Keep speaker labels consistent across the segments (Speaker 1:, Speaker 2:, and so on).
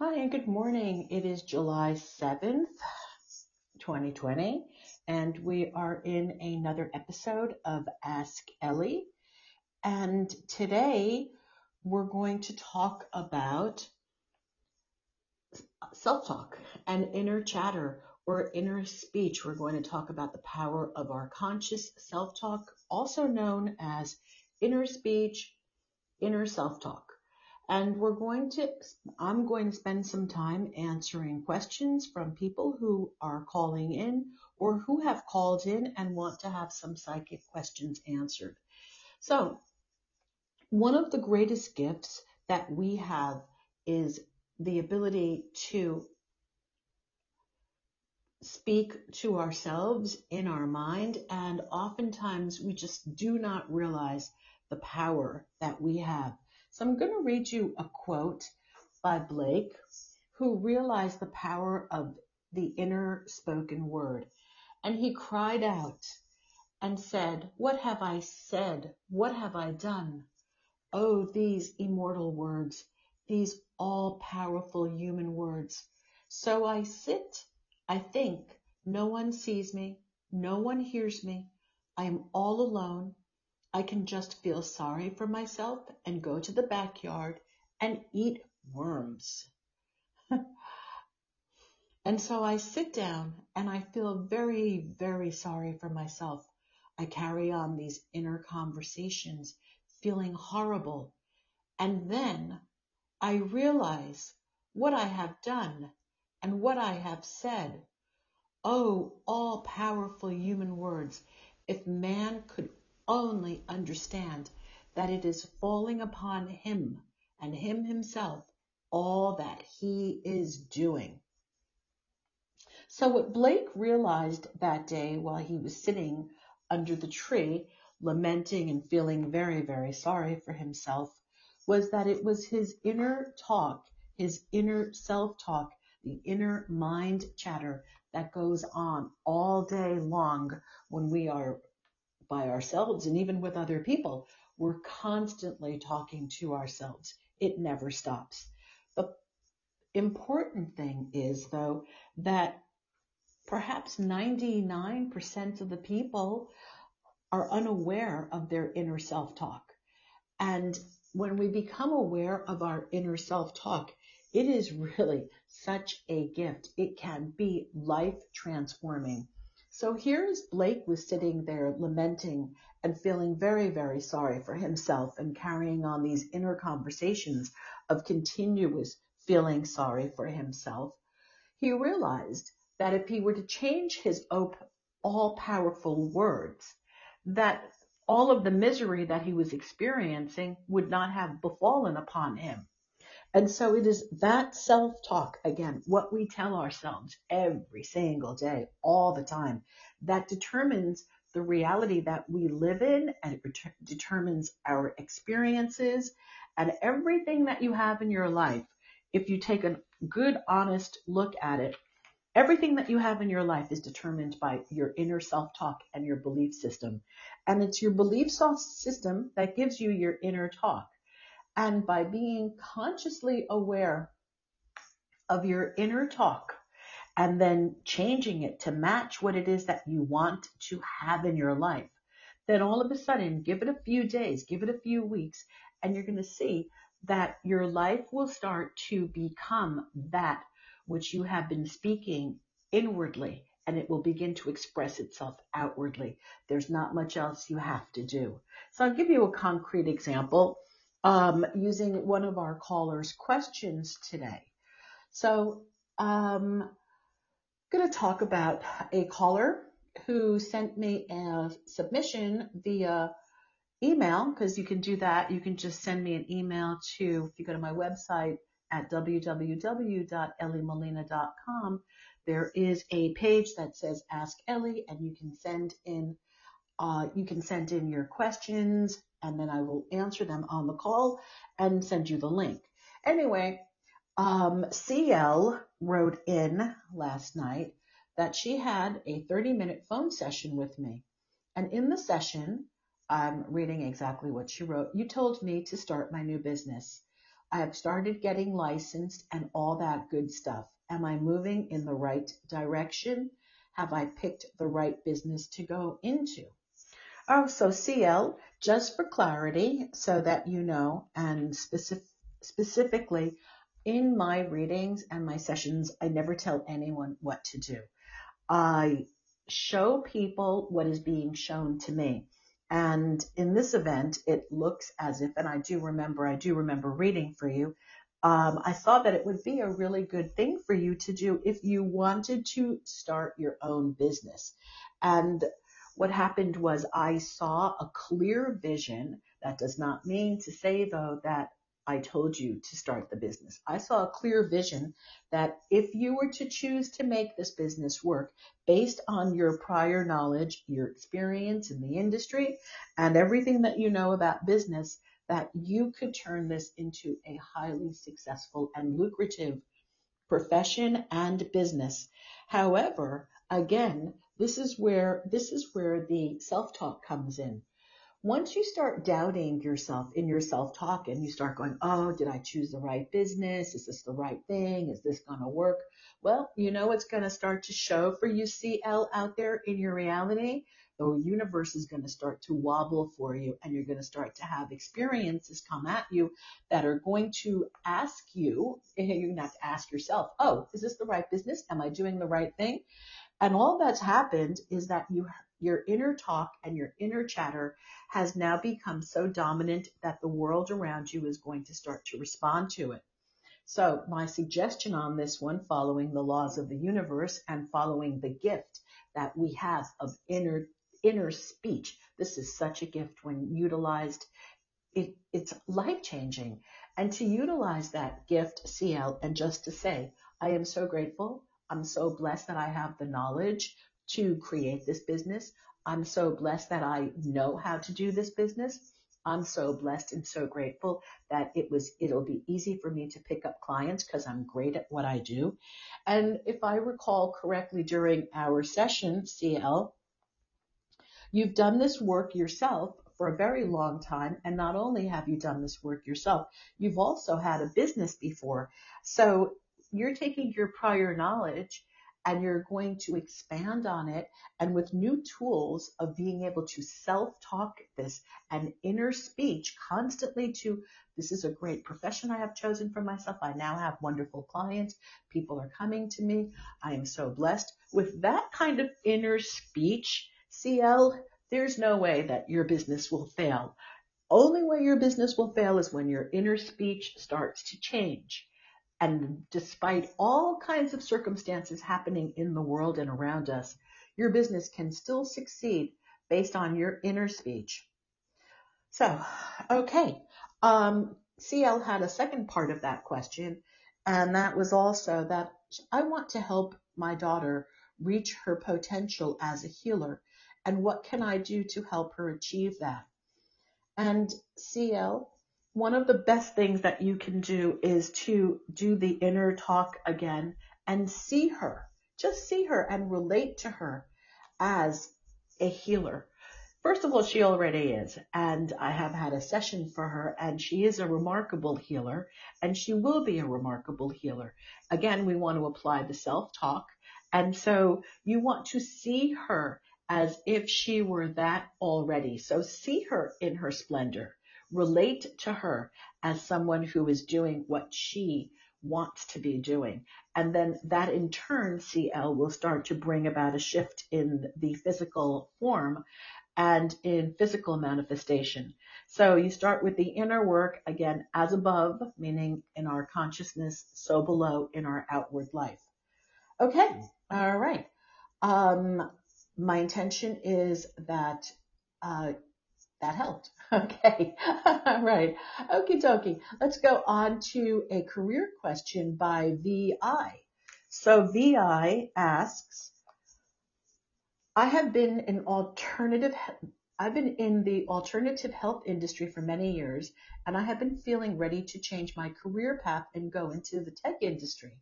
Speaker 1: Hi, and good morning. It is July 7th, 2020, and we are in another episode of Ask Ellie. And today we're going to talk about self talk and inner chatter or inner speech. We're going to talk about the power of our conscious self talk, also known as inner speech, inner self talk and we're going to i'm going to spend some time answering questions from people who are calling in or who have called in and want to have some psychic questions answered. So one of the greatest gifts that we have is the ability to speak to ourselves in our mind and oftentimes we just do not realize the power that we have so I'm going to read you a quote by Blake, who realized the power of the inner spoken word. And he cried out and said, What have I said? What have I done? Oh, these immortal words, these all powerful human words. So I sit, I think, no one sees me, no one hears me, I am all alone, I can just feel sorry for myself and go to the backyard and eat worms. and so I sit down and I feel very, very sorry for myself. I carry on these inner conversations, feeling horrible. And then I realize what I have done and what I have said. Oh, all powerful human words. If man could only understand that it is falling upon him and him himself all that he is doing. So what Blake realized that day while he was sitting under the tree, lamenting and feeling very, very sorry for himself, was that it was his inner talk, his inner self-talk, the inner mind chatter that goes on all day long when we are by ourselves and even with other people. We're constantly talking to ourselves. It never stops. The important thing is, though, that perhaps 99% of the people are unaware of their inner self talk. And when we become aware of our inner self talk, it is really such a gift. It can be life transforming. So here's Blake was sitting there lamenting and feeling very, very sorry for himself and carrying on these inner conversations of continuous feeling sorry for himself. He realized that if he were to change his all powerful words, that all of the misery that he was experiencing would not have befallen upon him. And so it is that self talk, again, what we tell ourselves every single day, all the time, that determines the reality that we live in and it determines our experiences and everything that you have in your life. If you take a good, honest look at it, everything that you have in your life is determined by your inner self talk and your belief system. And it's your belief system that gives you your inner talk. And by being consciously aware of your inner talk and then changing it to match what it is that you want to have in your life, then all of a sudden, give it a few days, give it a few weeks, and you're going to see that your life will start to become that which you have been speaking inwardly and it will begin to express itself outwardly. There's not much else you have to do. So I'll give you a concrete example um, using one of our callers' questions today. So um, I'm going to talk about a caller who sent me a submission via email because you can do that. You can just send me an email to, if you go to my website at www.elliemolina.com, there is a page that says Ask Ellie and you can send in uh, you can send in your questions and then I will answer them on the call and send you the link. Anyway, um, CL wrote in last night that she had a 30 minute phone session with me. And in the session, I'm reading exactly what she wrote. You told me to start my new business. I have started getting licensed and all that good stuff. Am I moving in the right direction? Have I picked the right business to go into? Oh, so CL, just for clarity, so that you know, and specific, specifically in my readings and my sessions, I never tell anyone what to do. I show people what is being shown to me. And in this event, it looks as if, and I do remember, I do remember reading for you. Um, I thought that it would be a really good thing for you to do if you wanted to start your own business. And what happened was I saw a clear vision. That does not mean to say though that I told you to start the business. I saw a clear vision that if you were to choose to make this business work based on your prior knowledge, your experience in the industry, and everything that you know about business, that you could turn this into a highly successful and lucrative profession and business. However, again, this is where this is where the self-talk comes in once you start doubting yourself in your self talk and you start going, Oh, did I choose the right business? Is this the right thing? Is this going to work? Well, you know, it's going to start to show for you CL out there in your reality. The universe is going to start to wobble for you and you're going to start to have experiences come at you that are going to ask you, you're going to have to ask yourself, Oh, is this the right business? Am I doing the right thing? And all that's happened is that you your inner talk and your inner chatter has now become so dominant that the world around you is going to start to respond to it. So my suggestion on this one, following the laws of the universe and following the gift that we have of inner, inner speech. This is such a gift when utilized. It, it's life changing. And to utilize that gift, CL, and just to say, I am so grateful. I'm so blessed that I have the knowledge to create this business. I'm so blessed that I know how to do this business. I'm so blessed and so grateful that it was, it'll be easy for me to pick up clients because I'm great at what I do. And if I recall correctly during our session, CL, you've done this work yourself for a very long time. And not only have you done this work yourself, you've also had a business before. So you're taking your prior knowledge and you're going to expand on it and with new tools of being able to self-talk this and inner speech constantly to this is a great profession I have chosen for myself. I now have wonderful clients. People are coming to me. I am so blessed. With that kind of inner speech, CL, there's no way that your business will fail. Only way your business will fail is when your inner speech starts to change. And despite all kinds of circumstances happening in the world and around us, your business can still succeed based on your inner speech. So, okay. Um, CL had a second part of that question, and that was also that I want to help my daughter reach her potential as a healer, and what can I do to help her achieve that? And CL, one of the best things that you can do is to do the inner talk again and see her, just see her and relate to her as a healer. First of all, she already is, and I have had a session for her, and she is a remarkable healer, and she will be a remarkable healer. Again, we want to apply the self-talk, and so you want to see her as if she were that already. So see her in her splendor relate to her as someone who is doing what she wants to be doing. And then that in turn, CL will start to bring about a shift in the physical form and in physical manifestation. So you start with the inner work again as above, meaning in our consciousness, so below in our outward life. Okay. All right. Um, my intention is that uh, that helped. Okay. All right. Okie dokie. Let's go on to a career question by VI. So VI asks, I have been in alternative, I've been in the alternative health industry for many years, and I have been feeling ready to change my career path and go into the tech industry.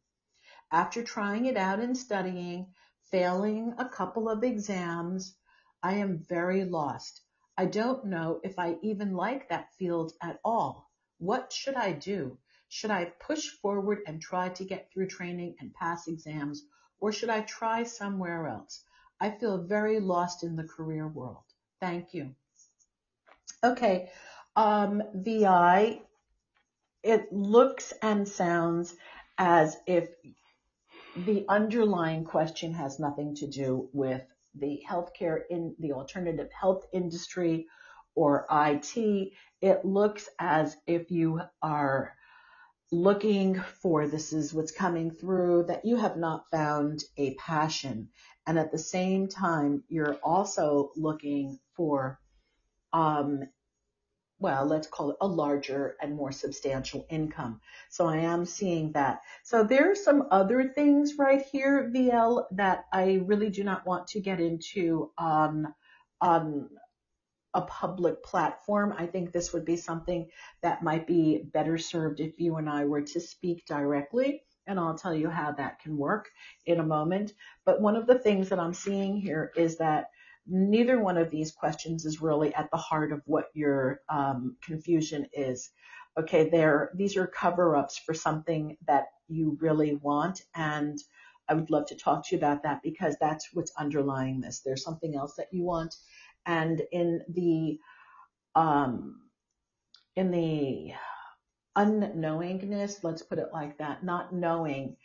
Speaker 1: After trying it out and studying, failing a couple of exams, I am very lost. I don't know if I even like that field at all. What should I do? Should I push forward and try to get through training and pass exams, or should I try somewhere else? I feel very lost in the career world. Thank you. Okay, um, VI, it looks and sounds as if the underlying question has nothing to do with the healthcare in the alternative health industry or IT. It looks as if you are looking for this is what's coming through that you have not found a passion and at the same time you're also looking for um, well, let's call it a larger and more substantial income. So I am seeing that. So there are some other things right here, VL, that I really do not want to get into on, on a public platform. I think this would be something that might be better served if you and I were to speak directly. And I'll tell you how that can work in a moment. But one of the things that I'm seeing here is that neither one of these questions is really at the heart of what your um, confusion is. Okay, there, these are cover ups for something that you really want. And I would love to talk to you about that because that's what's underlying this. There's something else that you want. And in the, um, in the unknowingness, let's put it like that, not knowing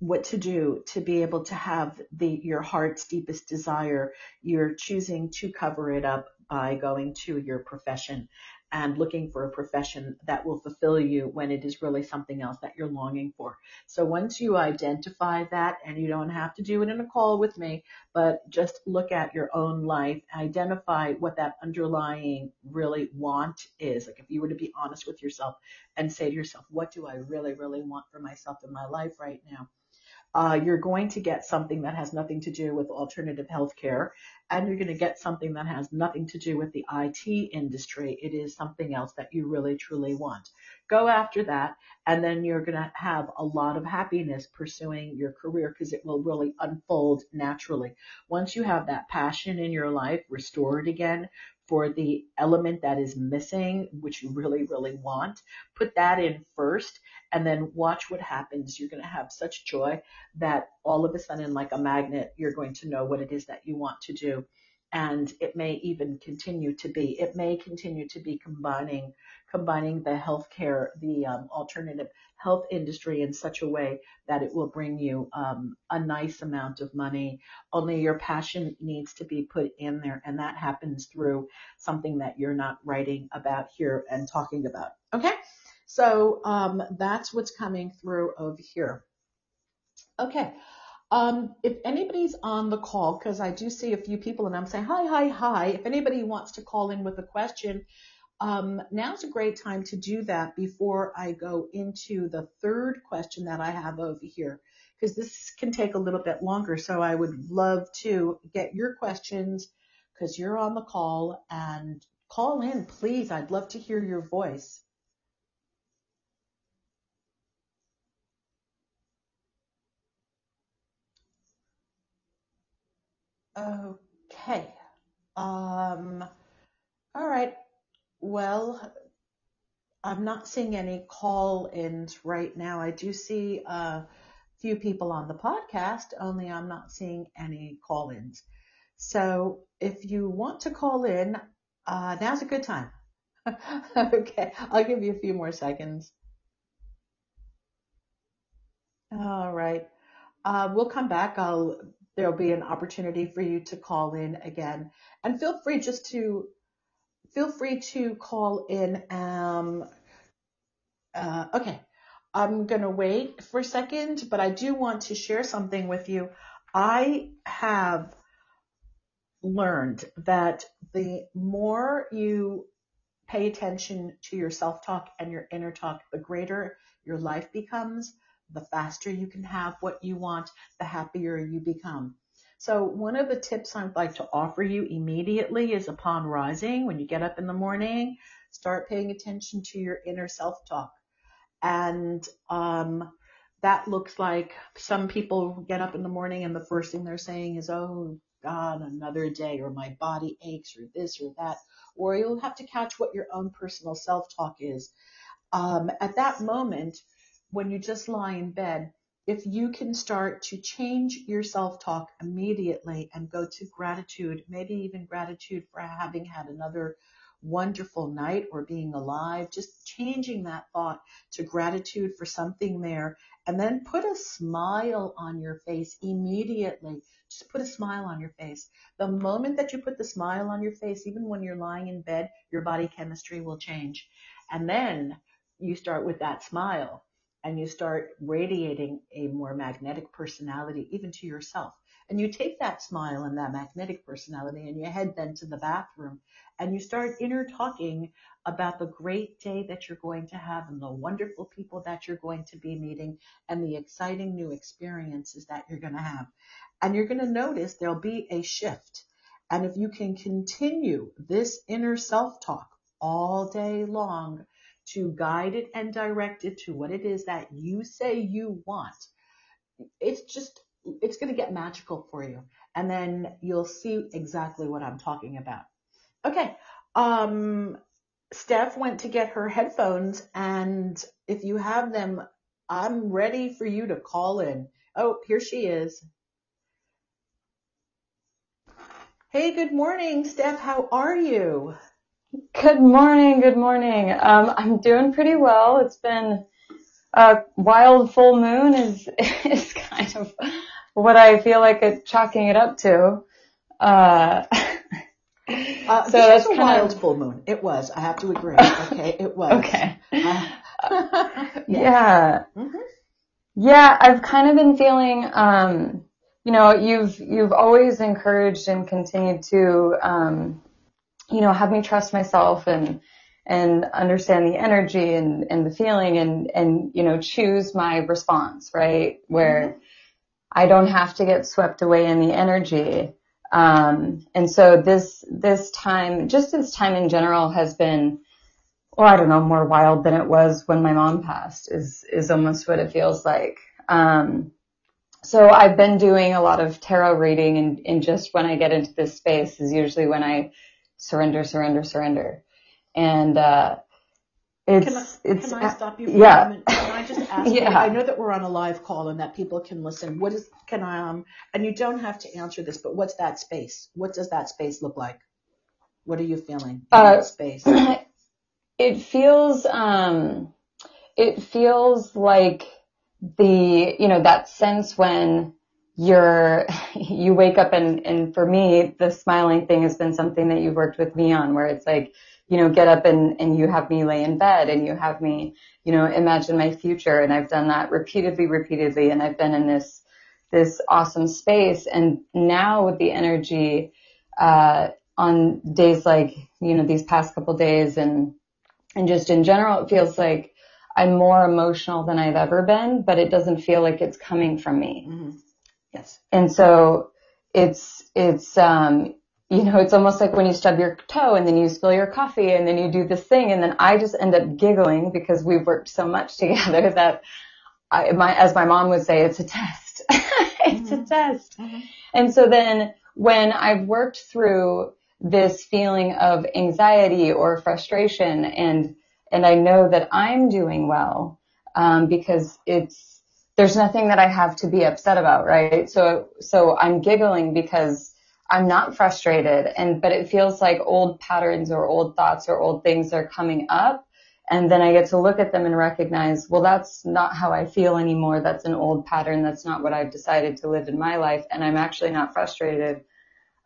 Speaker 1: what to do to be able to have the your heart's deepest desire you're choosing to cover it up by going to your profession and looking for a profession that will fulfill you when it is really something else that you're longing for. So once you identify that, and you don't have to do it in a call with me, but just look at your own life, identify what that underlying really want is. Like if you were to be honest with yourself and say to yourself, what do I really, really want for myself in my life right now? Uh, you're going to get something that has nothing to do with alternative healthcare, and you're going to get something that has nothing to do with the IT industry. It is something else that you really truly want. Go after that, and then you're going to have a lot of happiness pursuing your career because it will really unfold naturally. Once you have that passion in your life restored again, for the element that is missing, which you really, really want. Put that in first and then watch what happens. You're going to have such joy that all of a sudden, like a magnet, you're going to know what it is that you want to do. And it may even continue to be, it may continue to be combining, combining the healthcare, the um, alternative health industry in such a way that it will bring you um, a nice amount of money. Only your passion needs to be put in there, and that happens through something that you're not writing about here and talking about. Okay, so um, that's what's coming through over here. Okay. Um, if anybody's on the call, because I do see a few people and I'm saying hi, hi, hi. If anybody wants to call in with a question, um, now's a great time to do that before I go into the third question that I have over here, because this can take a little bit longer. So I would love to get your questions because you're on the call and call in, please. I'd love to hear your voice. Okay. Um, all right. Well, I'm not seeing any call-ins right now. I do see a few people on the podcast, only I'm not seeing any call-ins. So if you want to call in, uh, now's a good time. okay, I'll give you a few more seconds. All right. Uh, we'll come back. I'll, there'll be an opportunity for you to call in again and feel free just to feel free to call in. Um, uh, okay, I'm going to wait for a second, but I do want to share something with you. I have learned that the more you pay attention to your self talk and your inner talk, the greater your life becomes, the faster you can have what you want, the happier you become. So one of the tips I'd like to offer you immediately is upon rising, when you get up in the morning, start paying attention to your inner self-talk. And, um, that looks like some people get up in the morning and the first thing they're saying is, Oh God, another day, or my body aches, or this or that, or you'll have to catch what your own personal self-talk is. um, at that moment, when you just lie in bed, if you can start to change your self-talk immediately and go to gratitude, maybe even gratitude for having had another wonderful night or being alive, just changing that thought to gratitude for something there and then put a smile on your face immediately. Just put a smile on your face. The moment that you put the smile on your face, even when you're lying in bed, your body chemistry will change. And then you start with that smile and you start radiating a more magnetic personality even to yourself. And you take that smile and that magnetic personality and you head then to the bathroom and you start inner talking about the great day that you're going to have and the wonderful people that you're going to be meeting and the exciting new experiences that you're going to have. And you're going to notice there'll be a shift. And if you can continue this inner self talk all day long, to guide it and direct it to what it is that you say you want, it's just, it's going to get magical for you. And then you'll see exactly what I'm talking about. Okay. Um, Steph went to get her headphones and if you have them, I'm ready for you to call in. Oh, here she is. Hey, good morning, Steph. How are you?
Speaker 2: Good morning. Good morning. Um, I'm doing pretty well. It's been a wild full moon is is kind of what I feel like it chalking it up to.
Speaker 1: Uh, uh, so that's a wild of, full moon. It was. I have to agree. Okay, it was.
Speaker 2: Okay. Uh, yeah. Yeah. Mm-hmm. yeah, I've kind of been feeling. Um, you know, you've you've always encouraged and continued to. Um, you know, have me trust myself and, and understand the energy and, and the feeling and, and, you know, choose my response, right? Where mm-hmm. I don't have to get swept away in the energy. Um, and so this, this time, just this time in general has been, well, I don't know, more wild than it was when my mom passed is, is almost what it feels like. Um, so I've been doing a lot of tarot reading and, and just when I get into this space is usually when I surrender, surrender, surrender. And, uh, it's,
Speaker 1: can I,
Speaker 2: it's,
Speaker 1: can I stop you for
Speaker 2: yeah.
Speaker 1: a moment? Can I just ask yeah. you, I know that we're on a live call and that people can listen. What is, can I, um, and you don't have to answer this, but what's that space? What does that space look like? What are you feeling in uh, that space?
Speaker 2: It feels, um, it feels like the, you know, that sense when you're you wake up and and for me the smiling thing has been something that you've worked with me on where it's like you know get up and and you have me lay in bed and you have me you know imagine my future. And I've done that repeatedly repeatedly. And I've been in this this awesome space. And now with the energy uh on days like you know these past couple days and and just in general it feels like I'm more emotional than I've ever been but it doesn't feel like it's coming from me. Mm-hmm
Speaker 1: Yes.
Speaker 2: And so it's, it's, um, you know, it's almost like when you stub your toe and then you spill your coffee and then you do this thing and then I just end up giggling because we've worked so much together that I, my, as my mom would say, it's a test. it's mm-hmm. a test. Mm-hmm. And so then when I've worked through this feeling of anxiety or frustration and, and I know that I'm doing well, um, because it's, there's nothing that I have to be upset about, right? So, so I'm giggling because I'm not frustrated and, but it feels like old patterns or old thoughts or old things are coming up. And then I get to look at them and recognize, well, that's not how I feel anymore. That's an old pattern. That's not what I've decided to live in my life. And I'm actually not frustrated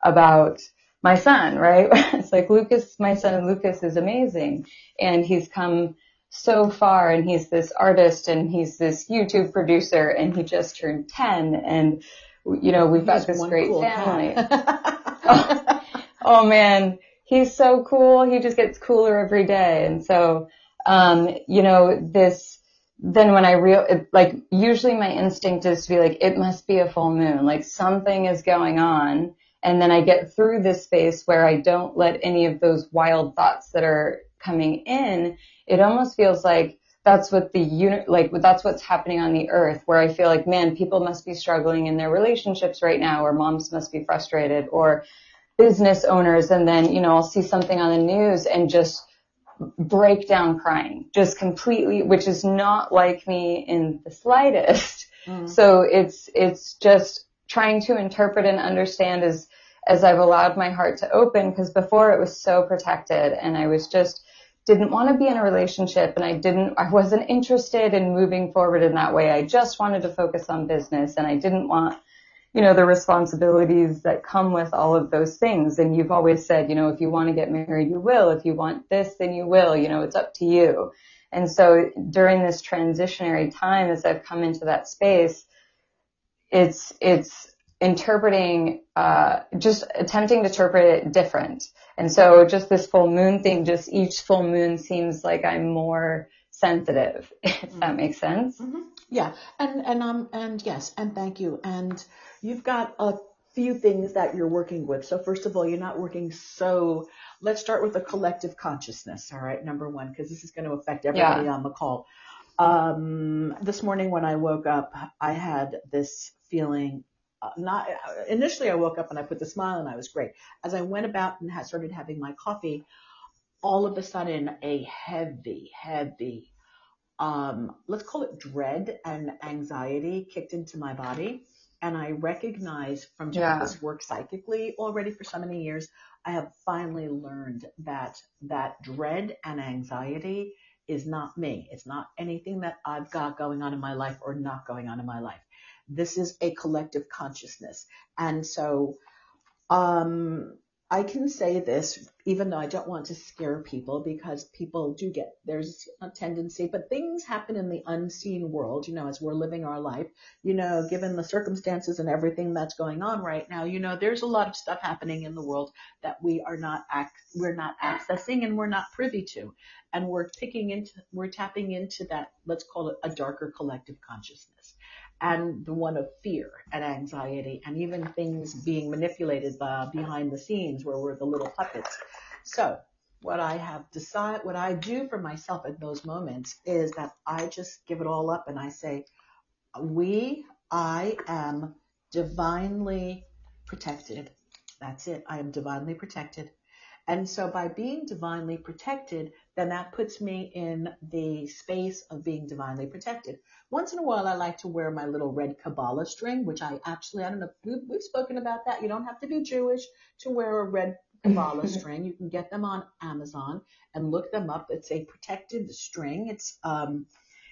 Speaker 2: about my son, right? it's like Lucas, my son Lucas is amazing and he's come so far and he's this artist and he's this YouTube producer and he just turned 10 and you know, we've got this great cool family. oh, oh, man, he's so cool. He just gets cooler every day. And so, um, you know, this, then when I real, it, like usually my instinct is to be like, it must be a full moon, like something is going on. And then I get through this space where I don't let any of those wild thoughts that are coming in it almost feels like that's what the unit, like that's what's happening on the earth where I feel like, man, people must be struggling in their relationships right now or moms must be frustrated or business owners. And then, you know, I'll see something on the news and just break down crying, just completely, which is not like me in the slightest. Mm. So it's, it's just trying to interpret and understand as, as I've allowed my heart to open because before it was so protected and I was just didn't want to be in a relationship and I didn't, I wasn't interested in moving forward in that way. I just wanted to focus on business and I didn't want, you know, the responsibilities that come with all of those things. And you've always said, you know, if you want to get married, you will. If you want this, then you will. You know, it's up to you. And so during this transitionary time, as I've come into that space, it's, it's interpreting, uh, just attempting to interpret it different. And so just this full moon thing, just each full moon seems like I'm more sensitive, if mm-hmm. that makes sense.
Speaker 1: Mm-hmm. Yeah. And, and, um, and yes, and thank you. And you've got a few things that you're working with. So first of all, you're not working so, let's start with the collective consciousness. All right. Number one, because this is going to affect everybody yeah. on the call. Um, this morning when I woke up, I had this feeling not initially I woke up and I put the smile and I was great. As I went about and had started having my coffee, all of a sudden a heavy, heavy, um, let's call it dread and anxiety kicked into my body. And I recognize from doing yeah. this work psychically already for so many years, I have finally learned that that dread and anxiety is not me. It's not anything that I've got going on in my life or not going on in my life. This is a collective consciousness. And so, um, I can say this, even though I don't want to scare people because people do get, there's a tendency, but things happen in the unseen world, you know, as we're living our life, you know, given the circumstances and everything that's going on right now, you know, there's a lot of stuff happening in the world that we are not, ac- we're not accessing and we're not privy to. And we're picking into, we're tapping into that, let's call it a darker collective consciousness and the one of fear and anxiety and even things being manipulated by, behind the scenes where we're the little puppets. So what I have decided, what I do for myself at those moments is that I just give it all up and I say, we, I am divinely protected. That's it. I am divinely protected. And so by being divinely protected, then that puts me in the space of being divinely protected. Once in a while, I like to wear my little red Kabbalah string, which I actually, I don't know, we've, we've spoken about that. You don't have to be Jewish to wear a red Kabbalah string. You can get them on Amazon and look them up. It's a protected string. It's, um,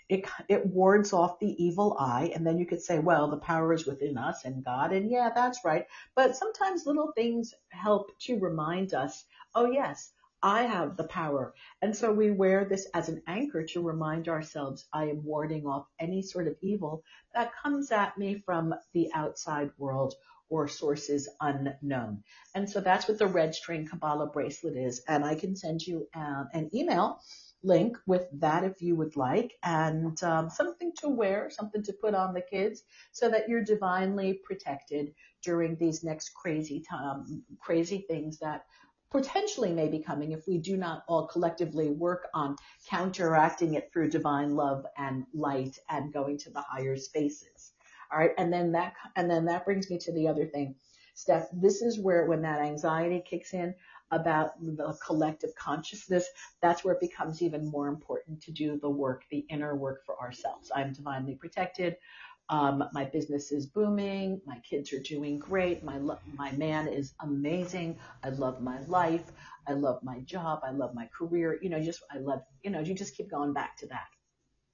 Speaker 1: it, it wards off the evil eye. And then you could say, well, the power is within us and God. And yeah, that's right. But sometimes little things help to remind us, oh yes, I have the power. And so we wear this as an anchor to remind ourselves I am warding off any sort of evil that comes at me from the outside world or sources unknown. And so that's what the red string Kabbalah bracelet is. And I can send you uh, an email link with that if you would like and um, something to wear, something to put on the kids so that you're divinely protected during these next crazy time, crazy things that potentially may be coming if we do not all collectively work on counteracting it through divine love and light and going to the higher spaces. All right. And then that, and then that brings me to the other thing. Steph, this is where when that anxiety kicks in about the collective consciousness, that's where it becomes even more important to do the work, the inner work for ourselves. I'm divinely protected. Um, my business is booming. My kids are doing great. My lo- my man is amazing. I love my life. I love my job. I love my career. You know, just I love. You know, you just keep going back to that,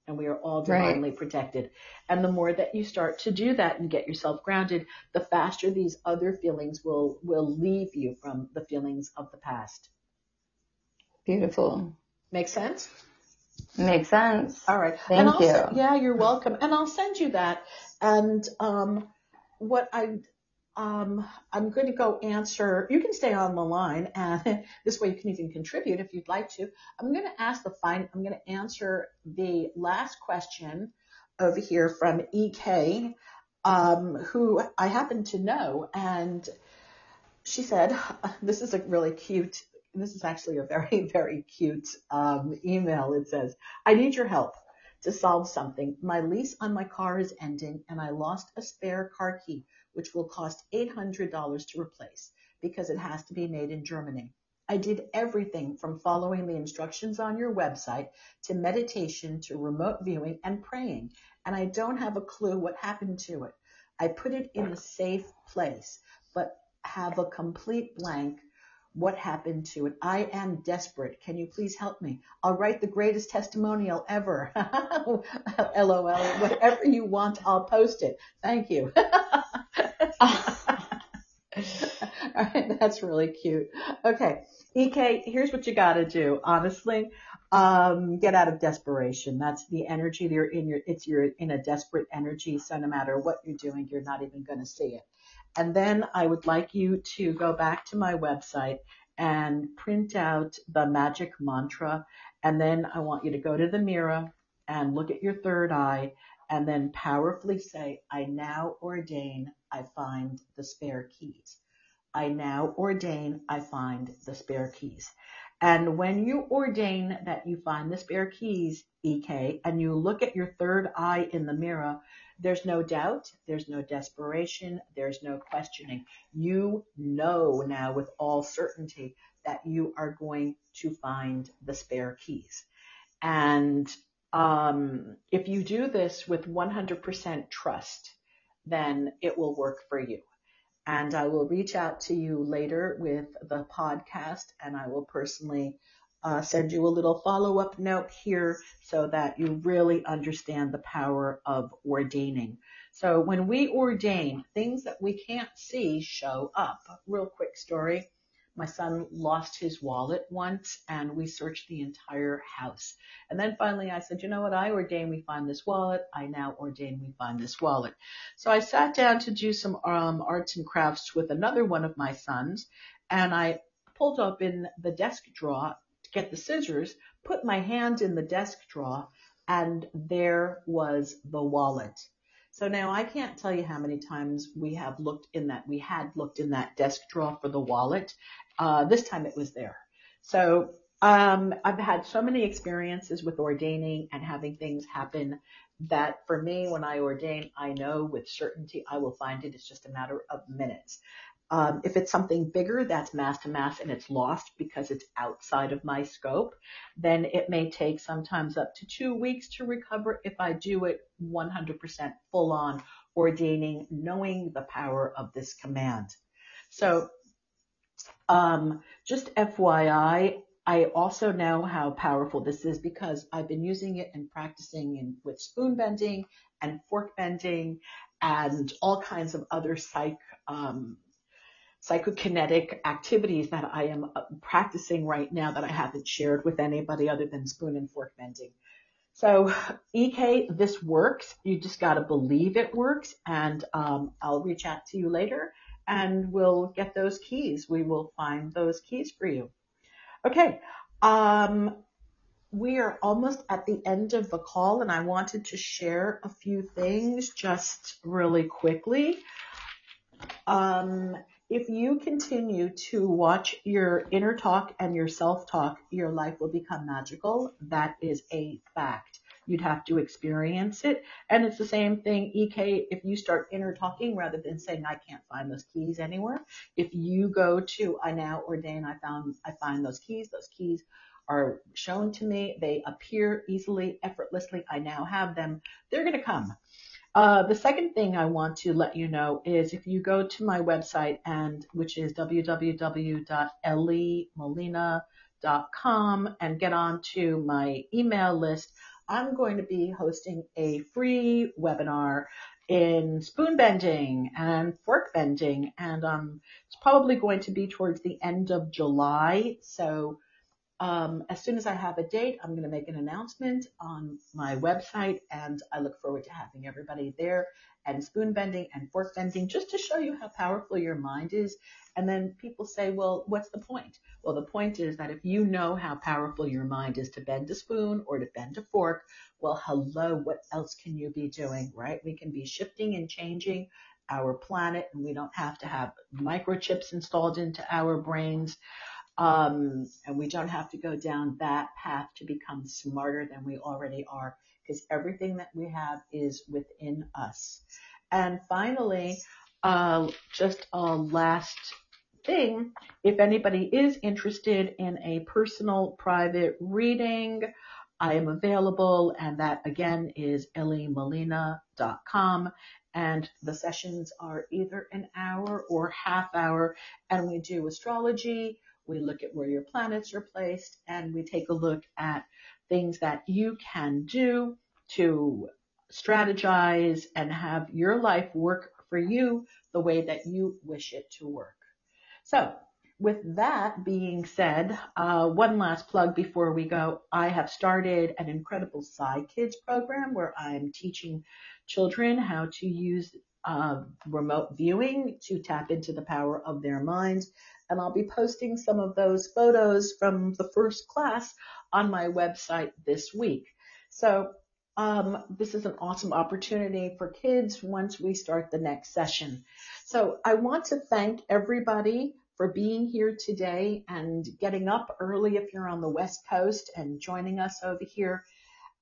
Speaker 1: and we are all divinely right. protected. And the more that you start to do that and get yourself grounded, the faster these other feelings will will leave you from the feelings of the past.
Speaker 2: Beautiful.
Speaker 1: Make sense?
Speaker 2: Makes sense.
Speaker 1: All right.
Speaker 2: Thank you.
Speaker 1: yeah, you're welcome. And I'll send you that. And um, what I um, I'm going to go answer. You can stay on the line, and this way you can even contribute if you'd like to. I'm going to ask the fine. I'm going to answer the last question over here from EK, um, who I happen to know, and she said, "This is a really cute this is actually a very, very cute um, email. It says, I need your help to solve something. My lease on my car is ending and I lost a spare car key, which will cost $800 to replace because it has to be made in Germany. I did everything from following the instructions on your website to meditation to remote viewing and praying. And I don't have a clue what happened to it. I put it in a safe place, but have a complete blank what happened to it. I am desperate. Can you please help me? I'll write the greatest testimonial ever. LOL. Whatever you want, I'll post it. Thank you. All right, that's really cute. Okay, EK, here's what you got to do. Honestly, um, get out of desperation. That's the energy you're in. Your it's you're in a desperate energy. So no matter what you're doing, you're not even going to see it. And then I would like you to go back to my website and print out the magic mantra. And then I want you to go to the mirror and look at your third eye and then powerfully say, I now ordain I find the spare keys. I now ordain I find the spare keys. And when you ordain that you find the spare keys, EK, and you look at your third eye in the mirror, there's no doubt, there's no desperation, there's no questioning. You know now with all certainty that you are going to find the spare keys. And um, if you do this with 100% trust, then it will work for you. And I will reach out to you later with the podcast and I will personally uh, send you a little follow up note here so that you really understand the power of ordaining. So when we ordain, things that we can't see show up. Real quick story. My son lost his wallet once and we searched the entire house. And then finally I said, you know what? I ordain we find this wallet. I now ordain we find this wallet. So I sat down to do some um, arts and crafts with another one of my sons and I pulled open the desk drawer get the scissors, put my hand in the desk drawer and there was the wallet. So now I can't tell you how many times we have looked in that, we had looked in that desk drawer for the wallet. Uh, this time it was there. So um, I've had so many experiences with ordaining and having things happen that for me, when I ordain, I know with certainty I will find it. It's just a matter of minutes. Um, if it's something bigger that's mass to mass and it's lost because it's outside of my scope, then it may take sometimes up to two weeks to recover if I do it 100% full on ordaining, knowing the power of this command. So, um, just FYI, I also know how powerful this is because I've been using it and practicing in, with spoon bending and fork bending and all kinds of other psych um, psychokinetic activities that I am uh, practicing right now that I haven't shared with anybody other than spoon and fork bending. So EK, this works. You just got to believe it works. And um, I'll reach out to you later and we'll get those keys. We will find those keys for you. Okay. Um, we are almost at the end of the call and I wanted to share a few things just really quickly. Um, if you continue to watch your inner talk and your self talk, your life will become magical. That is a fact. You'd have to experience it. And it's the same thing, EK, if you start inner talking rather than saying, I can't find those keys anywhere. If you go to, I now ordain, I found, I find those keys, those keys are shown to me. They appear easily, effortlessly. I now have them. They're going to come. Uh, the second thing I want to let you know is if you go to my website and which is www.elliemolina.com and get onto my email list, I'm going to be hosting a free webinar in spoon bending and fork bending and um, it's probably going to be towards the end of July. So um, as soon as I have a date, I'm going to make an announcement on my website, and I look forward to having everybody there and spoon bending and fork bending just to show you how powerful your mind is. And then people say, well, what's the point? Well, the point is that if you know how powerful your mind is to bend a spoon or to bend a fork, well, hello, what else can you be doing, right? We can be shifting and changing our planet, and we don't have to have microchips installed into our brains. Um, and we don't have to go down that path to become smarter than we already are because everything that we have is within us. And finally, uh, just a last thing, if anybody is interested in a personal private reading, I am available, and that again is elliemolina.com. And the sessions are either an hour or half hour, and we do astrology. We look at where your planets are placed, and we take a look at things that you can do to strategize and have your life work for you the way that you wish it to work. So with that being said, uh, one last plug before we go. I have started an incredible Psy Kids program where I'm teaching children how to use uh, remote viewing to tap into the power of their minds. And I'll be posting some of those photos from the first class on my website this week. So um, this is an awesome opportunity for kids once we start the next session. So I want to thank everybody for being here today and getting up early if you're on the West Coast and joining us over here.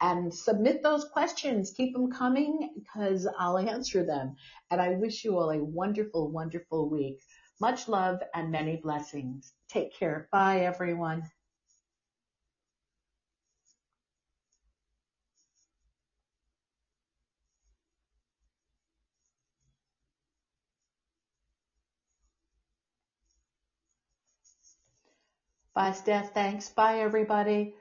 Speaker 1: And submit those questions. Keep them coming because I'll answer them. And I wish you all a wonderful, wonderful week. Much love and many blessings. Take care. Bye, everyone. Bye, Steph. Thanks. Bye, everybody.